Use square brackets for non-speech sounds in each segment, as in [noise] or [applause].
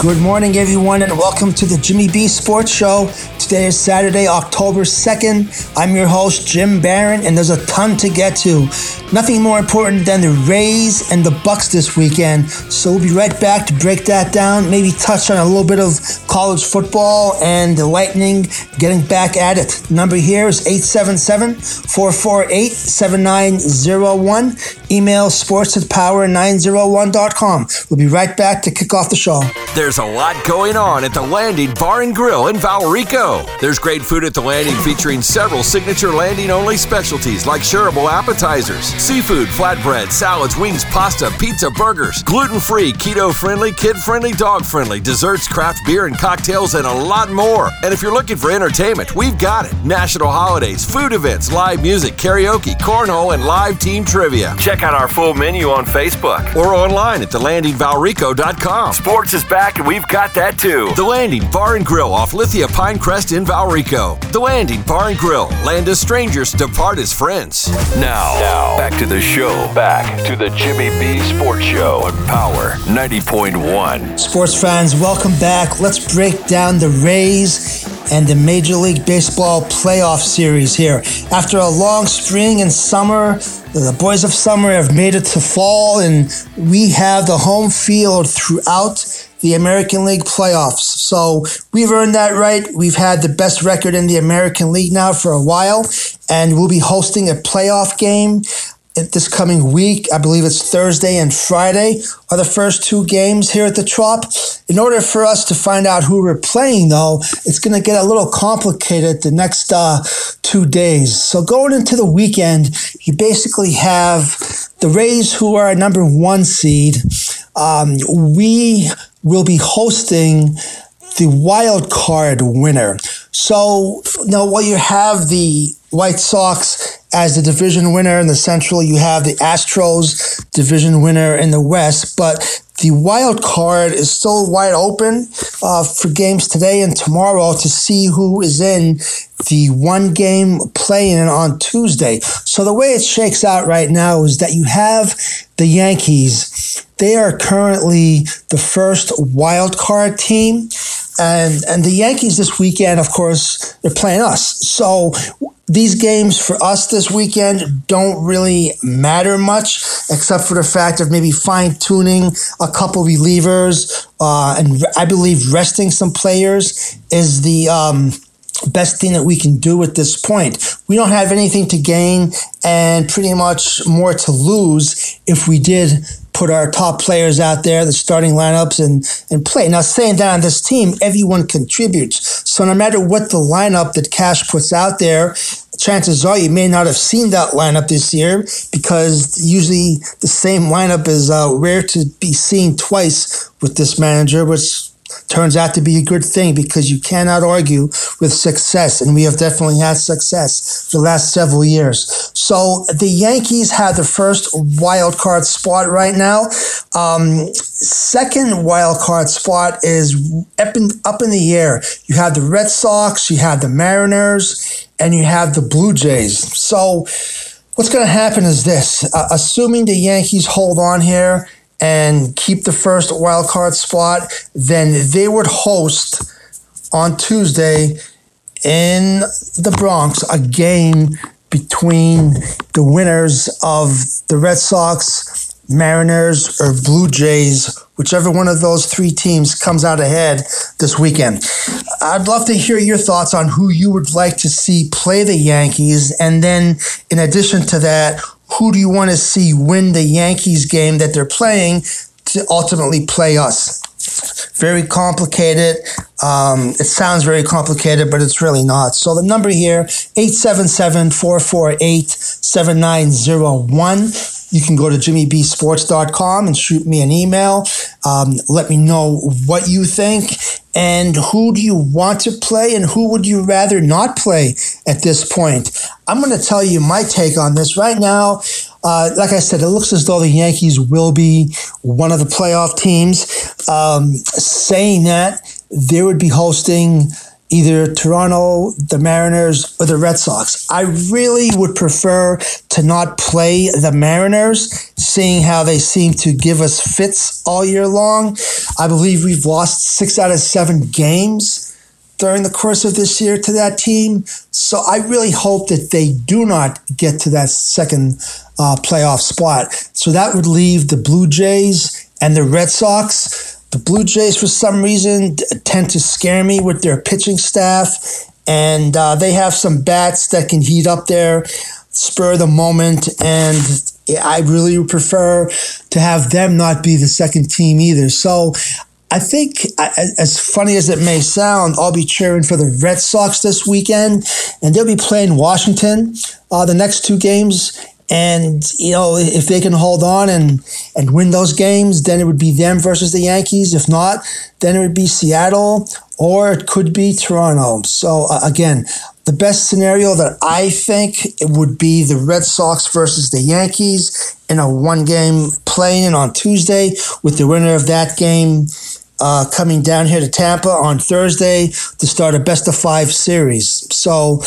Good morning, everyone, and welcome to the Jimmy B Sports Show. Today is Saturday, October 2nd. I'm your host, Jim Barron, and there's a ton to get to. Nothing more important than the Rays and the Bucs this weekend. So we'll be right back to break that down, maybe touch on a little bit of college football and the Lightning getting back at it. Number here is 877 448 7901. Email sports at power901.com. We'll be right back to kick off the show. There's a lot going on at the Landing Bar and Grill in Valrico. There's great food at the Landing featuring several signature landing only specialties like shareable appetizers, seafood, flatbread, salads, wings, pasta, pizza, burgers, gluten free, keto friendly, kid friendly, dog friendly, desserts, craft beer and cocktails, and a lot more. And if you're looking for entertainment, we've got it. National holidays, food events, live music, karaoke, cornhole, and live team trivia. Check out our full menu on Facebook or online at thelandingvalrico.com. Sports is back and we've got that too. The Landing Bar and Grill off Lithia Pinecrest in Valrico. The Landing Bar and Grill. Land as strangers, depart as friends. Now, now, back to the show. Back to the Jimmy B Sports Show on Power 90.1. Sports fans, welcome back. Let's break down the Rays and the Major League Baseball playoff series here. After a long spring and summer, the boys of summer have made it to fall, and we have the home field throughout the American League playoffs. So we've earned that right. We've had the best record in the American League now for a while, and we'll be hosting a playoff game this coming week. I believe it's Thursday and Friday are the first two games here at the Trop. In order for us to find out who we're playing, though, it's going to get a little complicated the next uh, two days. So going into the weekend, you basically have the Rays, who are number one seed. Um, we will be hosting the wild card winner. So now, while you have the White Sox as the division winner in the Central. You have the Astros division winner in the West, but the wild card is still wide open uh, for games today and tomorrow to see who is in the one game playing on Tuesday. So the way it shakes out right now is that you have the Yankees. They are currently the first wild card team. And, and the Yankees this weekend, of course, they're playing us. So these games for us this weekend don't really matter much, except for the fact of maybe fine tuning a couple relievers, uh, and I believe resting some players is the um, best thing that we can do at this point. We don't have anything to gain and pretty much more to lose if we did put our top players out there, the starting lineups, and and play. Now, saying that on this team, everyone contributes. So no matter what the lineup that Cash puts out there, chances are you may not have seen that lineup this year because usually the same lineup is uh, rare to be seen twice with this manager, which turns out to be a good thing because you cannot argue with success. And we have definitely had success the last several years. So the Yankees have the first wild card spot right now. Um, second wild card spot is up in, up in the air. You have the Red Sox, you have the Mariners, and you have the Blue Jays. So what's going to happen is this uh, assuming the Yankees hold on here and keep the first wild card spot, then they would host on Tuesday in the Bronx a game between the winners of the Red Sox, Mariners, or Blue Jays, whichever one of those three teams comes out ahead this weekend. I'd love to hear your thoughts on who you would like to see play the Yankees. And then, in addition to that, who do you want to see win the Yankees game that they're playing to ultimately play us? Very complicated. Um, it sounds very complicated, but it's really not. So the number here, 877-448-7901. You can go to jimmybsports.com and shoot me an email. Um, let me know what you think and who do you want to play and who would you rather not play at this point. I'm going to tell you my take on this right now. Uh, like I said, it looks as though the Yankees will be one of the playoff teams. Um, saying that, they would be hosting either Toronto, the Mariners, or the Red Sox. I really would prefer to not play the Mariners, seeing how they seem to give us fits all year long. I believe we've lost six out of seven games during the course of this year to that team. So I really hope that they do not get to that second uh, playoff spot. So that would leave the Blue Jays and the Red Sox. The Blue Jays, for some reason, tend to scare me with their pitching staff, and uh, they have some bats that can heat up there, spur the moment, and I really prefer to have them not be the second team either. So I think, as funny as it may sound, I'll be cheering for the Red Sox this weekend, and they'll be playing Washington uh, the next two games. And you know, if they can hold on and and win those games, then it would be them versus the Yankees. If not, then it would be Seattle or it could be Toronto. So uh, again, the best scenario that I think it would be the Red Sox versus the Yankees in a one-game play-in on Tuesday, with the winner of that game uh, coming down here to Tampa on Thursday to start a best of five series. So,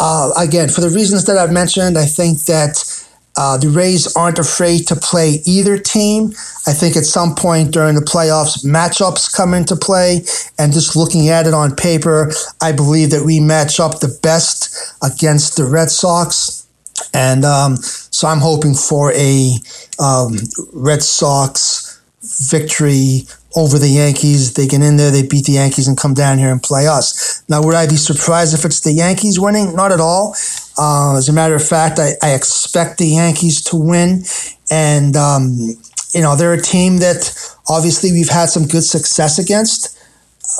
uh, again, for the reasons that I've mentioned, I think that uh, the Rays aren't afraid to play either team. I think at some point during the playoffs, matchups come into play. And just looking at it on paper, I believe that we match up the best against the Red Sox. And um, so I'm hoping for a um, Red Sox victory over the Yankees. They get in there, they beat the Yankees, and come down here and play us. Now, would I be surprised if it's the Yankees winning? Not at all. Uh, as a matter of fact, I, I, expect the Yankees to win. And, um, you know, they're a team that obviously we've had some good success against.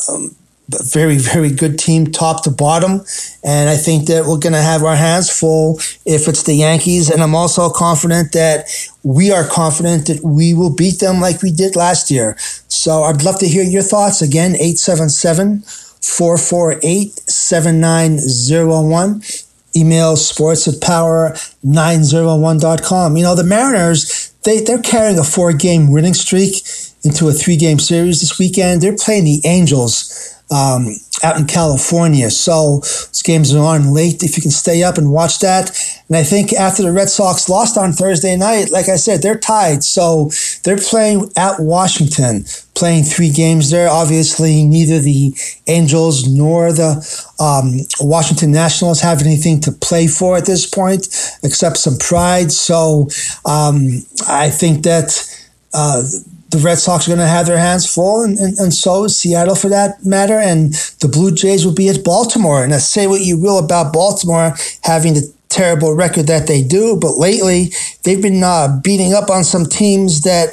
Um, very, very good team, top to bottom. And I think that we're going to have our hands full if it's the Yankees. And I'm also confident that we are confident that we will beat them like we did last year. So I'd love to hear your thoughts. Again, 877 448 7901. Email sports at power901.com. You know, the Mariners, they, they're carrying a four game winning streak into a three game series this weekend. They're playing the Angels um, out in California. So those games are on late if you can stay up and watch that. And I think after the Red Sox lost on Thursday night, like I said, they're tied. So they're playing at Washington, playing three games there. Obviously, neither the Angels nor the um, Washington Nationals have anything to play for at this point except some pride. So um, I think that. Uh, the Red Sox are going to have their hands full, and, and, and, so is Seattle for that matter. And the Blue Jays will be at Baltimore. And I say what you will about Baltimore having the terrible record that they do, but lately they've been uh, beating up on some teams that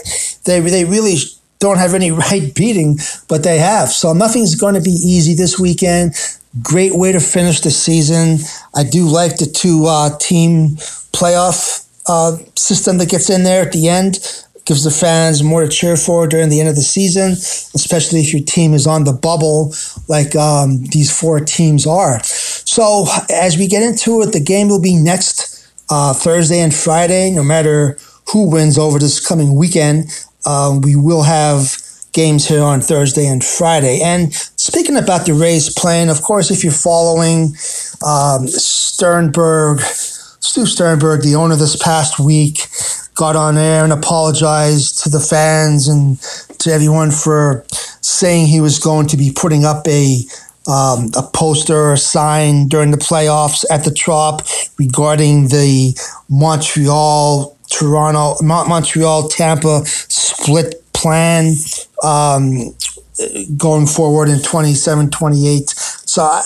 they they really don't have any [laughs] right beating, but they have. So nothing's going to be easy this weekend. Great way to finish the season. I do like the two uh, team playoff uh, system that gets in there at the end gives the fans more to cheer for during the end of the season, especially if your team is on the bubble like um, these four teams are. So as we get into it, the game will be next uh, Thursday and Friday. No matter who wins over this coming weekend, uh, we will have games here on Thursday and Friday. And speaking about the Rays playing, of course, if you're following um, Sternberg, Stu Sternberg, the owner this past week, got on air and apologized to the fans and to everyone for saying he was going to be putting up a um, a poster or a sign during the playoffs at the Trop regarding the Montreal Toronto Montreal Tampa split plan um, going forward in 27 28 so I,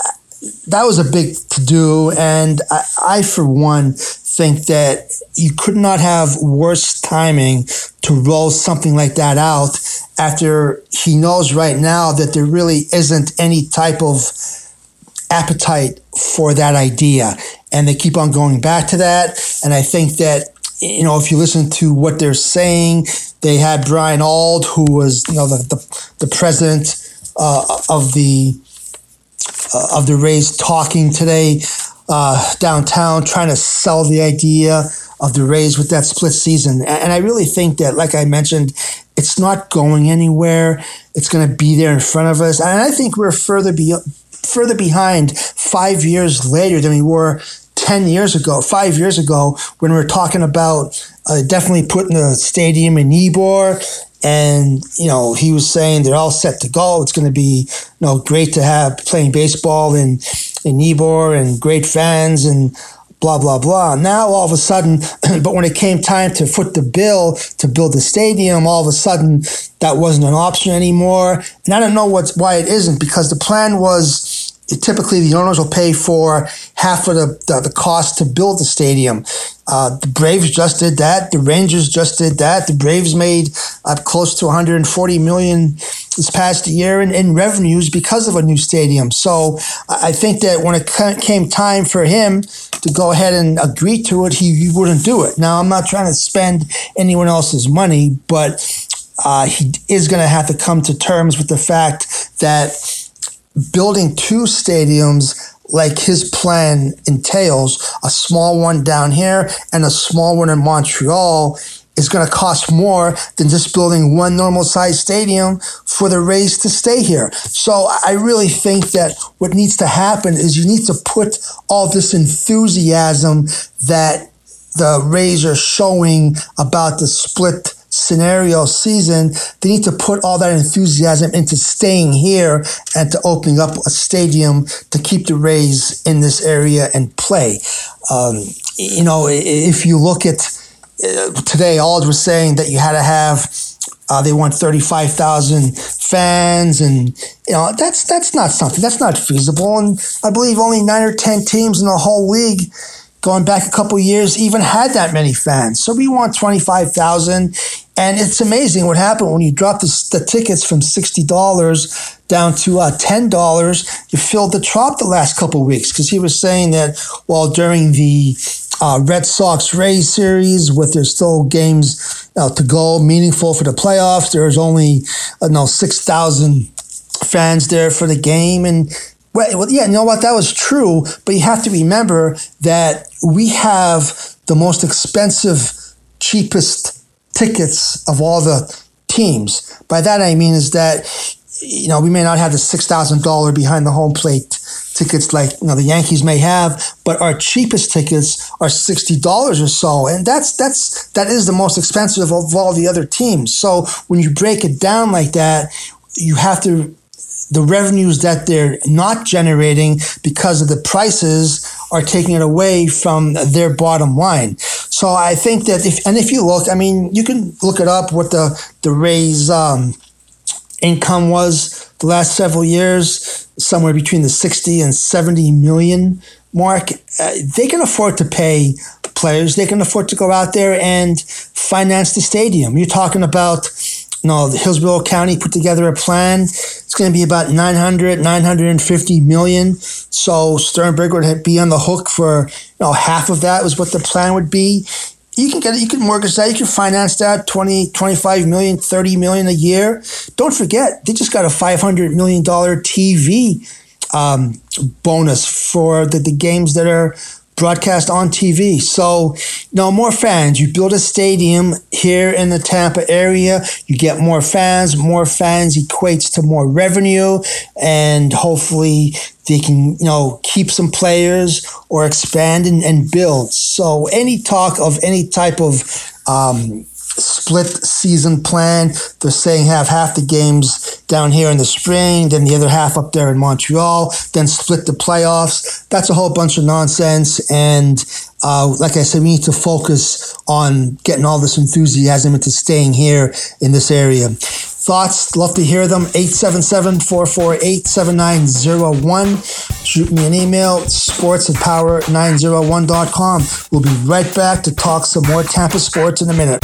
that was a big to do and I, I for one think that you could not have worse timing to roll something like that out after he knows right now that there really isn't any type of appetite for that idea. And they keep on going back to that. And I think that, you know, if you listen to what they're saying, they had Brian Auld, who was, you know, the, the, the president uh, of the uh, of the Rays talking today uh, downtown trying to sell the idea of the Rays with that split season. And I really think that, like I mentioned, it's not going anywhere. It's going to be there in front of us. And I think we're further be- further behind five years later than we were 10 years ago, five years ago, when we were talking about uh, definitely putting the stadium in Ybor. And, you know, he was saying they're all set to go. It's going to be, you know, great to have playing baseball in, in Ybor and great fans and blah, blah, blah. Now, all of a sudden, [clears throat] but when it came time to foot the bill to build the stadium, all of a sudden that wasn't an option anymore. And I don't know what's, why it isn't because the plan was typically the owners will pay for half of the, the, the cost to build the stadium. Uh, the Braves just did that. The Rangers just did that. The Braves made up close to 140 million this past year in, in revenues because of a new stadium. So I think that when it came time for him to go ahead and agree to it, he, he wouldn't do it. Now, I'm not trying to spend anyone else's money, but uh, he is going to have to come to terms with the fact that building two stadiums like his plan entails, a small one down here and a small one in Montreal, is going to cost more than just building one normal sized stadium for the Rays to stay here. So I really think that what needs to happen is you need to put all this enthusiasm that the Rays are showing about the split scenario season, they need to put Auld that enthusiasm into staying here and to opening up a stadium to keep the Rays in this area and play. Um, you know, if you look at uh, today, all was saying that you had to have. Uh, they want 35,000 fans, and you know that's that's not something that's not feasible. And I believe only nine or ten teams in the whole league going back a couple years even had that many fans. So we want 25,000 and it's amazing what happened when you dropped the, the tickets from $60 down to uh, $10. You filled the trop the last couple of weeks because he was saying that, well, during the uh, Red Sox Rays series, with there's still games uh, to go, meaningful for the playoffs, there's only, uh, no, 6,000 fans there for the game. And well, yeah, you know what? That was true. But you have to remember that we have the most expensive, cheapest tickets of all the teams. By that I mean is that you know we may not have the six thousand dollar behind the home plate tickets like you know the Yankees may have, but our cheapest tickets are sixty dollars or so, and that's that's that is the most expensive of all the other teams. So when you break it down like that, you have to the revenues that they're not generating because of the prices are taking it away from their bottom line. So I think that if and if you look, I mean, you can look it up what the the Rays um, income was the last several years, somewhere between the 60 and 70 million mark. Uh, they can afford to pay players. They can afford to go out there and finance the stadium. You're talking about no, the Hillsborough County put together a plan. It's going to be about 900, 950 million. So Sternberg would be on the hook for, you know, half of that was what the plan would be. You can get it, you can mortgage that, you can finance that 20, 25 million, 30 million a year. Don't forget, they just got a $500 million TV um, bonus for the, the games that are broadcast on TV. So, know, more fans. You build a stadium here in the Tampa area, you get more fans. More fans equates to more revenue, and hopefully they can, you know, keep some players or expand and, and build. So, any talk of any type of um, split season plan. They're saying have half the games down here in the spring, then the other half up there in Montreal, then split the playoffs. That's a whole bunch of nonsense. And uh, like I said, we need to focus on getting all this enthusiasm into staying here in this area. Thoughts? Love to hear them. 877 448 7901. Shoot me an email, sports at power901.com. We'll be right back to talk some more Tampa sports in a minute.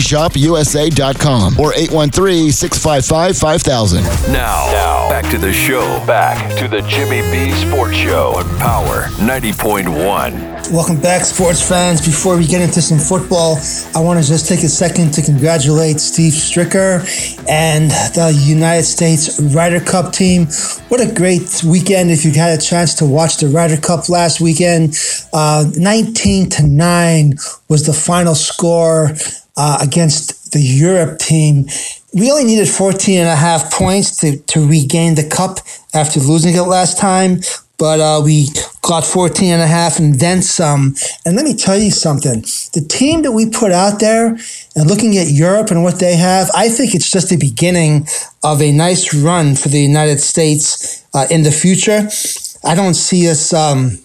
thepropertyshopusa.com or 813-655-5000. Now, now, back to the show. Back to the Jimmy B Sports Show on Power 90.1. Welcome back, sports fans. Before we get into some football, I want to just take a second to congratulate Steve Stricker and the United States Ryder Cup team. What a great weekend! If you had a chance to watch the Ryder Cup last weekend, uh, 19 to nine was the final score uh, against the Europe team. We only needed 14 and a half points to, to regain the cup after losing it last time but uh, we got 14 and a half and then some. And let me tell you something the team that we put out there and looking at Europe and what they have, I think it's just the beginning of a nice run for the United States uh, in the future. I don't see us um,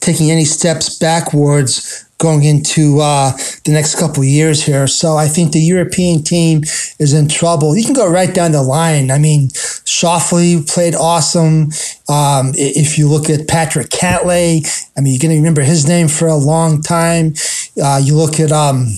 taking any steps backwards going into uh, the next couple years here. So I think the European team is in trouble. You can go right down the line. I mean, Schauffele played awesome. Um, if you look at Patrick Cantlay, I mean, you're going to remember his name for a long time. Uh, you look at um,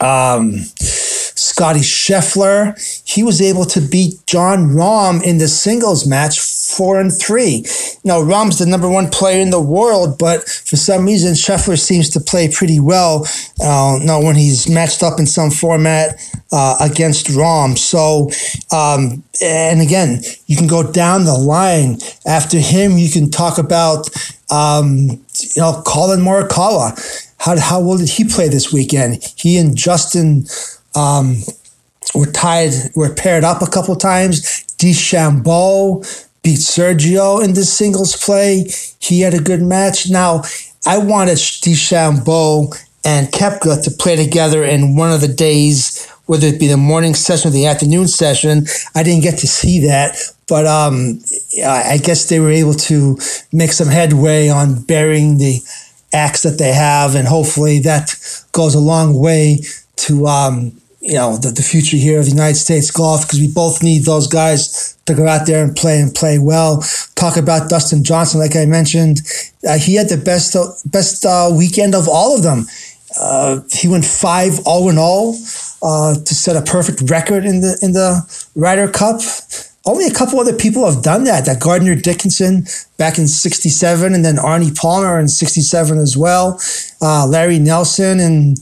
um, Scotty Scheffler. He was able to beat Jon Rahm in the singles match four and three. Now, Rahm's the number one player in the world, but for some reason, Scheffler seems to play pretty well uh, now when he's matched up in some format uh, against Rahm. So, um, and again, you can go down the line. After him, you can talk about, um, you know, Collin Morikawa. How, how well did he play this weekend? He and Justin um, were tied, were paired up a couple times. DeChambeau beat Sergio in the singles play. He had a good match. Now, I wanted DeChambeau and Koepka to play together in one of the days, whether it be the morning session or the afternoon session. I didn't get to see that, but um, I guess they were able to make some headway on burying the axe that they have, and hopefully that goes a long way to um, you know the, the future here of the United States golf because we both need those guys to go out there and play and play well. Talk about Dustin Johnson, like I mentioned, uh, he had the best uh, best uh, weekend of all of them. Uh, he went zero oh, uh, to set a perfect record in the in the Ryder Cup. Only a couple other people have done that. That Gardner Dickinson back in '67, and then Arnie Palmer in '67 as well. Uh, Larry Nelson and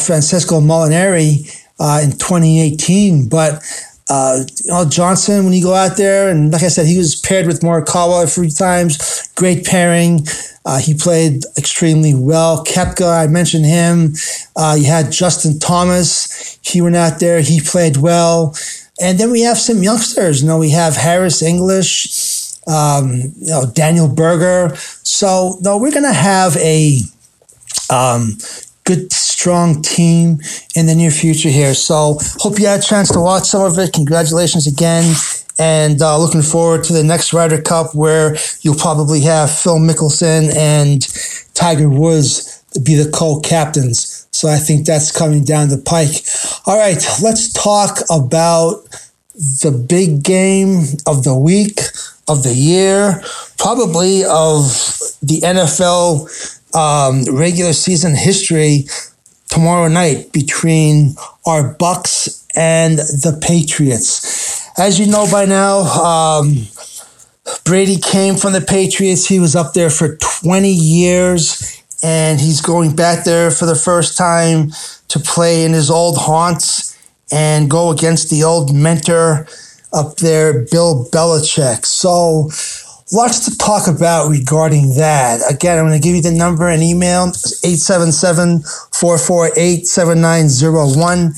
Francesco Molinari uh, in 2018. But uh, you know, Johnson, when you go out there, and like I said, he was paired with Morikawa a few times. Great pairing. Uh, he played extremely well. Koepka, I mentioned him. Uh, you had Justin Thomas. He went out there. He played well. And then we have some youngsters. You know, we have Harris English, um, you know, Daniel Berger. So, no, we're going to have a um, good, strong team in the near future here. So, hope you had a chance to watch some of it. Congratulations again. And uh, looking forward to the next Ryder Cup where you'll probably have Phil Mickelson and Tiger Woods be the co captains. So, I think that's coming down the pike. All right, let's talk about the big game of the week, of the year, probably of the NFL um, regular season history tomorrow night between our Bucs and the Patriots. As you know by now, um, Brady came from the Patriots. He was up there for 20 years, and he's going back there for the first time to play in his old haunts and go against the old mentor up there, Bill Belichick. So, lots to talk about regarding that. Again, I'm going to give you the number and email 877 448 7901.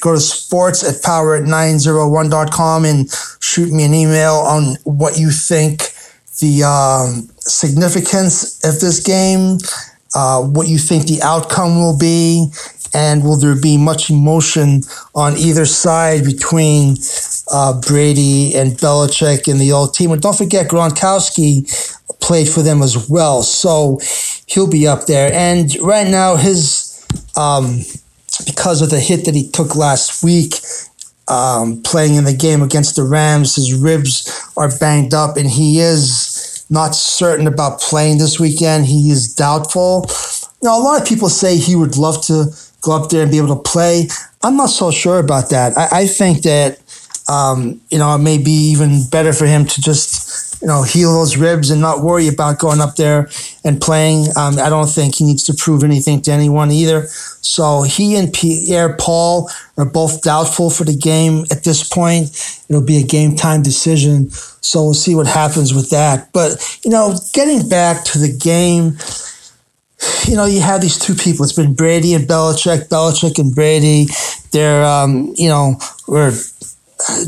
Go to sports at power at 901.com and shoot me an email on what you think the um, significance of this game, uh, what you think the outcome will be, and will there be much emotion on either side between uh, Brady and Belichick and the old team? And don't forget, Gronkowski played for them as well, so he'll be up there. And right now, his um, because of the hit that he took last week. Um, playing in the game against the Rams, his ribs are banged up, and he is not certain about playing this weekend. He is doubtful. Now, a lot of people say he would love to go up there and be able to play. I'm not so sure about that. I, I think that um, you know it may be even better for him to just you know heal those ribs and not worry about going up there and playing. Um, I don't think he needs to prove anything to anyone either. So he and Pierre Paul are both doubtful for the game at this point. It'll be a game time decision. So we'll see what happens with that. But you know, getting back to the game you know, you have these two people. It's been Brady and Belichick, Belichick and Brady. They're, um, you know, we're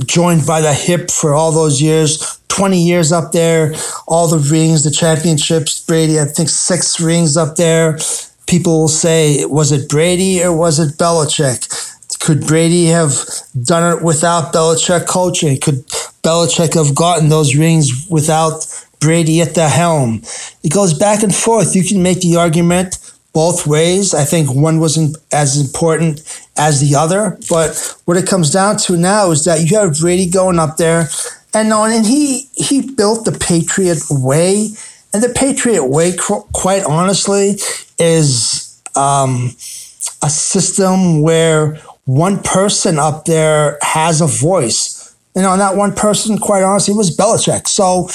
joined by the hip for all those years, 20 years up there, all the rings, the championships. Brady, I think six rings up there. People will say, was it Brady or was it Belichick? Could Brady have done it without Belichick coaching? Could Belichick have gotten those rings without Brady at the helm. It goes back and forth. You can make the argument both ways. I think one wasn't as important as the other. But what it comes down to now is that you have Brady going up there, and on, and he he built the Patriot way, and the Patriot way, quite honestly, is um, a system where one person up there has a voice. You know, and that one person, quite honestly, was Belichick. So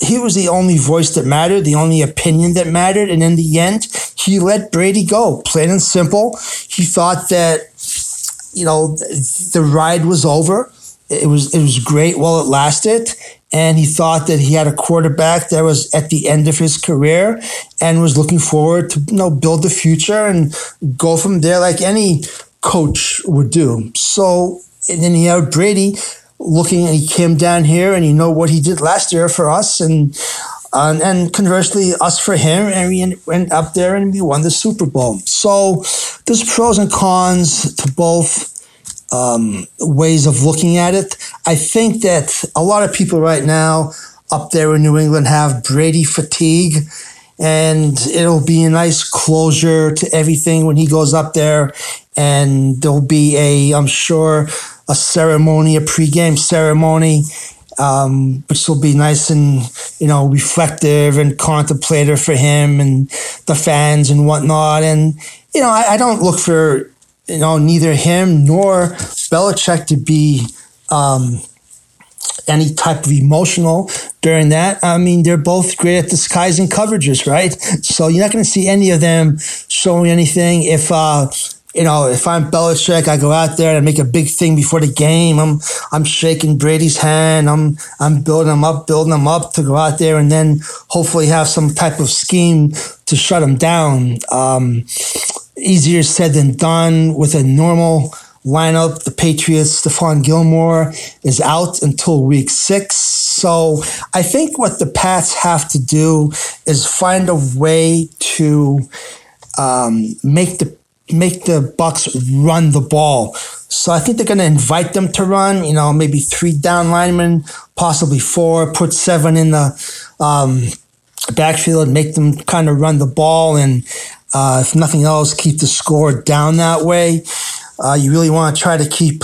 he was the only voice that mattered, the only opinion that mattered. And in the end, he let Brady go, plain and simple. He thought that, you know, the ride was over. It was it was great while it lasted. And he thought that he had a quarterback that was at the end of his career and was looking forward to, you know, build the future and go from there like any coach would do. So and then you have Brady looking, and he came down here and you know what he did last year for us and and conversely us for him and we went up there and we won the Super Bowl. So there's pros and cons to both um, ways of looking at it. I think that a lot of people right now up there in New England have Brady fatigue and it'll be a nice closure to everything when he goes up there and there'll be a i'm sure a ceremony, a pregame ceremony, um, which will be nice and you know reflective and contemplative for him and the fans and whatnot. And you know, I, I don't look for you know neither him nor Belichick to be. Um, any type of emotional during that. I mean, they're both great at disguising coverages, right? So you're not going to see any of them showing anything if uh, you know, if I'm Belichick, I go out there and make a big thing before the game. I'm I'm shaking Brady's hand. I'm I'm building him up, building him up to go out there and then hopefully have some type of scheme to shut him down. Um, easier said than done with a normal lineup. The Patriots, Stephon Gilmore is out until week six. So I think what the Pats have to do is find a way to um, make the make the Bucs run the ball. So I think they're going to invite them to run. You know, maybe three down linemen, possibly four. Put seven in the um, backfield, make them kind of run the ball, and uh, if nothing else, keep the score down that way. Uh, you really want to try to keep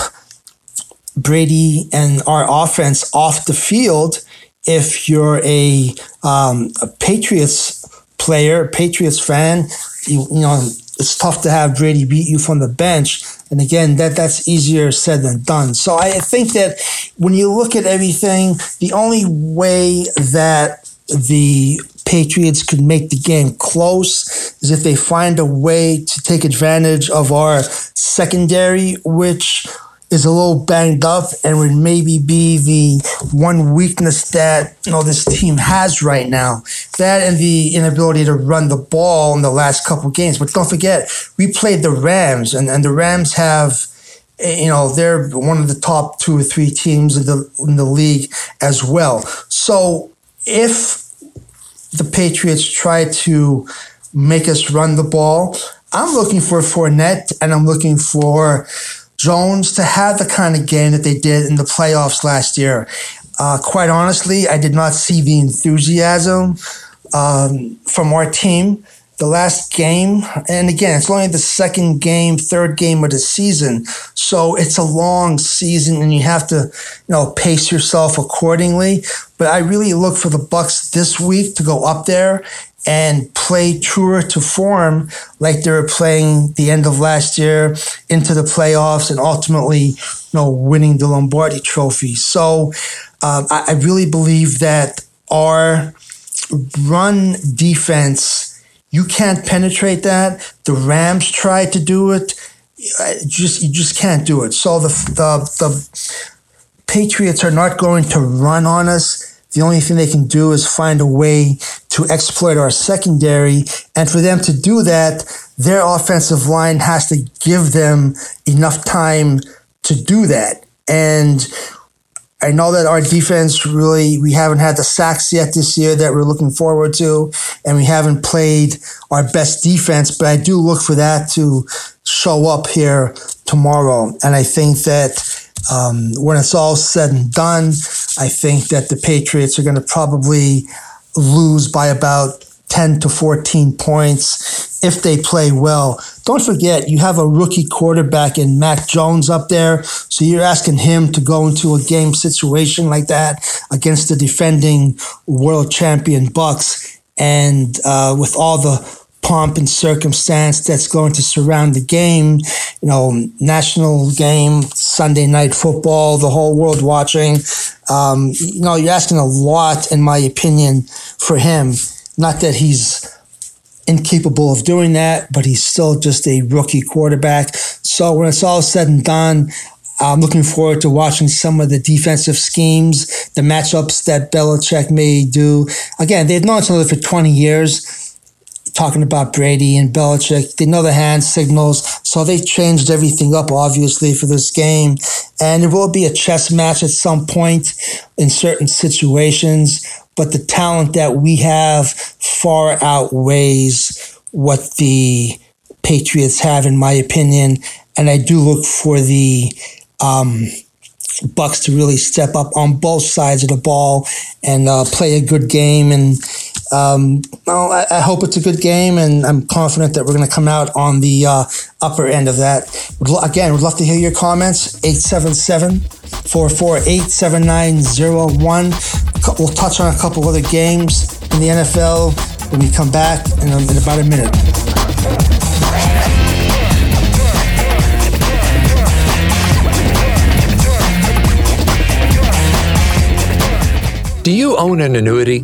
Brady and our offense off the field if you're a, um, a Patriots player, Patriots fan. You, you know it's tough to have Brady beat you from the bench. And again, that that's easier said than done. So I think that when you look at everything, the only way that the Patriots could make the game close is if they find a way to take advantage of our secondary, which is a little banged up and would maybe be the one weakness that you know this team has right now. That and the inability to run the ball in the last couple games. But don't forget, we played the Rams, and, and the Rams have eh, you know they're one of the top two or three teams in the in the league as well. So if the Patriots try to make us run the ball, I'm looking for Fournette and I'm looking for Jones to have the kind of game that they did in the playoffs last year. Uh, quite honestly, I did not see the enthusiasm um, from our team. The last game, and again, it's only the second game, third game of the season. So it's a long season and you have to, you know, pace yourself accordingly. But I really look for the Bucs this week to go up there and play truer to form like they were playing the end of last year into the playoffs and ultimately you know winning the Lombardi trophy. So um, I, I really believe that our run defense you can't penetrate that. The Rams tried to do it. Just you just can't do it. So the the the Patriots are not going to run on us. The only thing they can do is find a way to exploit our secondary. And for them to do that, their offensive line has to give them enough time to do that. And I know that our defense really, we haven't had the sacks yet this year that we're looking forward to, and we haven't played our best defense, but I do look for that to show up here tomorrow. And I think that um, when it's all said and done, I think that the Patriots are going to probably lose by about 10 to 14 points if they play well. Don't forget, you have a rookie quarterback in Mac Jones up there. So you're asking him to go into a game situation like that against the defending world champion Bucs. And uh, with all the pomp and circumstance that's going to surround the game. You know, national game, Sunday night football, the whole world watching. Um, you know, you're asking a lot, in my opinion, for him. Not that he's incapable of doing that, but he's still just a rookie quarterback. So when it's all said and done, I'm looking forward to watching some of the defensive schemes, the matchups that Belichick may do. Again, they've known each other for 20 years talking about Brady and Belichick. They know the hand signals, so they changed everything up, obviously, for this game. And it will be a chess match at some point in certain situations, but the talent that we have far outweighs what the Patriots have, in my opinion. And I do look for the um, Bucs to really step up on both sides of the ball and uh, play a good game and um, well, I, I, hope it's a good game, and I'm confident that we're going to come out on the uh, upper end of that. Again, we'd love to hear your comments. 877 448 7901. We'll touch on a couple other games in the NFL when we come back in, in about a minute. Do you own an annuity?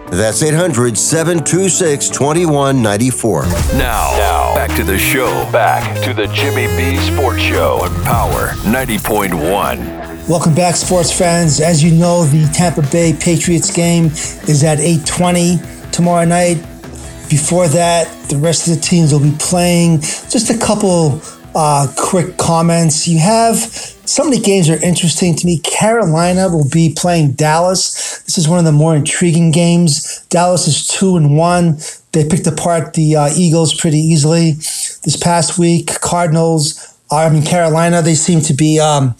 That's 800 726 2194. Now, now, back to the show. Back to the Jimmy B Sports Show on Power 90.1. Welcome back, sports fans. As you know, the Tampa Bay Patriots game is at 8:20 tomorrow night. Before that, the rest of the teams will be playing. Just a couple uh, quick comments. You have some of the games are interesting to me. Carolina will be playing Dallas. This is one of the more intriguing games. Dallas is two and one. They picked apart the uh, Eagles pretty easily this past week. Cardinals, I mean Carolina, they seem to be, um,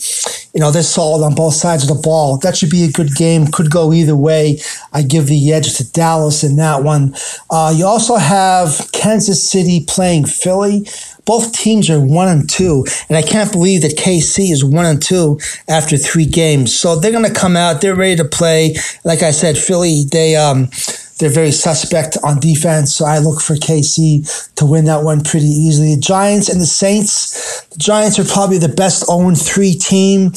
you know, they're solid on both sides of the ball. That should be a good game. Could go either way. I give the edge to Dallas in that one. Uh, you also have Kansas City playing Philly. Both teams are one and two, and I can't believe that KC is one and two after three games. So they're going to come out. They're ready to play. Like I said, Philly, they um, they're very suspect on defense. So I look for KC to win that one pretty easily. The Giants and the Saints. The Giants are probably the best 0 3 team.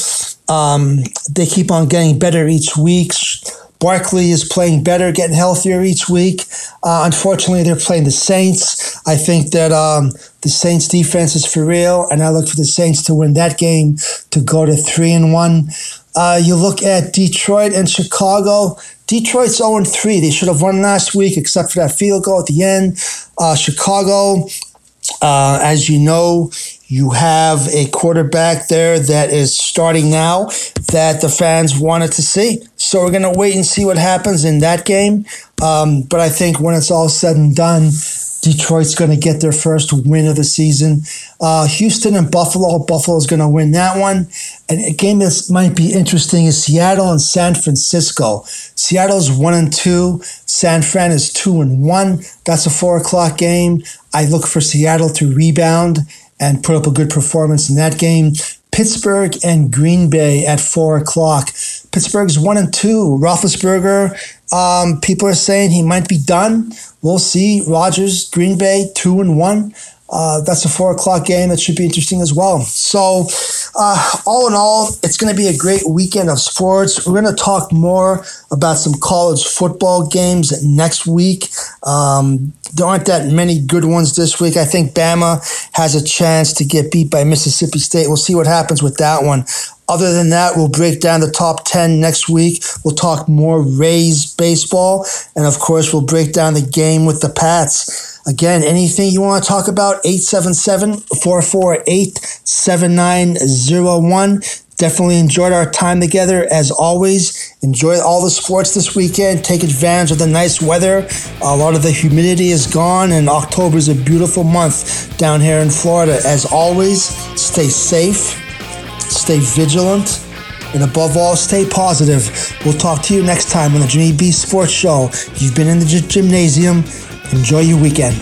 Um, they keep on getting better each week. Barkley is playing better, getting healthier each week. Uh, unfortunately, they're playing the Saints. I think that um, the Saints defense is for real, and I look for the Saints to win that game to go to three and one. Uh, you look at Detroit and Chicago. Detroit's 0 3. They should have won last week, except for that field goal at the end. Uh, Chicago, uh, as you know, you have a quarterback there that is starting now that the fans wanted to see. So we're going to wait and see what happens in that game. Um, but I think when it's all said and done, Detroit's going to get their first win of the season. Uh, Houston and Buffalo. Buffalo's going to win that one. And a game that might be interesting is Seattle and San Francisco. Seattle's one and two. San Fran is two and one. That's a four o'clock game. I look for Seattle to rebound and put up a good performance in that game. Pittsburgh and Green Bay at four o'clock. Pittsburgh's one and two. Roethlisberger, um, people are saying he might be done. We'll see. Rodgers, Green Bay, two and one. Uh, that's a four o'clock game. That should be interesting as well. So, uh, all in all, it's going to be a great weekend of sports. We're going to talk more about some college football games next week. Um, there aren't that many good ones this week. I think Bama has a chance to get beat by Mississippi State. We'll see what happens with that one. Other than that, we'll break down the top 10 next week. We'll talk more Rays baseball. And of course, we'll break down the game with the Pats. Again, anything you want to talk about, 877 448 7901. Definitely enjoyed our time together as always. Enjoy all the sports this weekend. Take advantage of the nice weather. A lot of the humidity is gone, and October is a beautiful month down here in Florida. As always, stay safe, stay vigilant, and above all, stay positive. We'll talk to you next time on the Jimmy B Sports Show. You've been in the Jimnasium. Enjoy your weekend.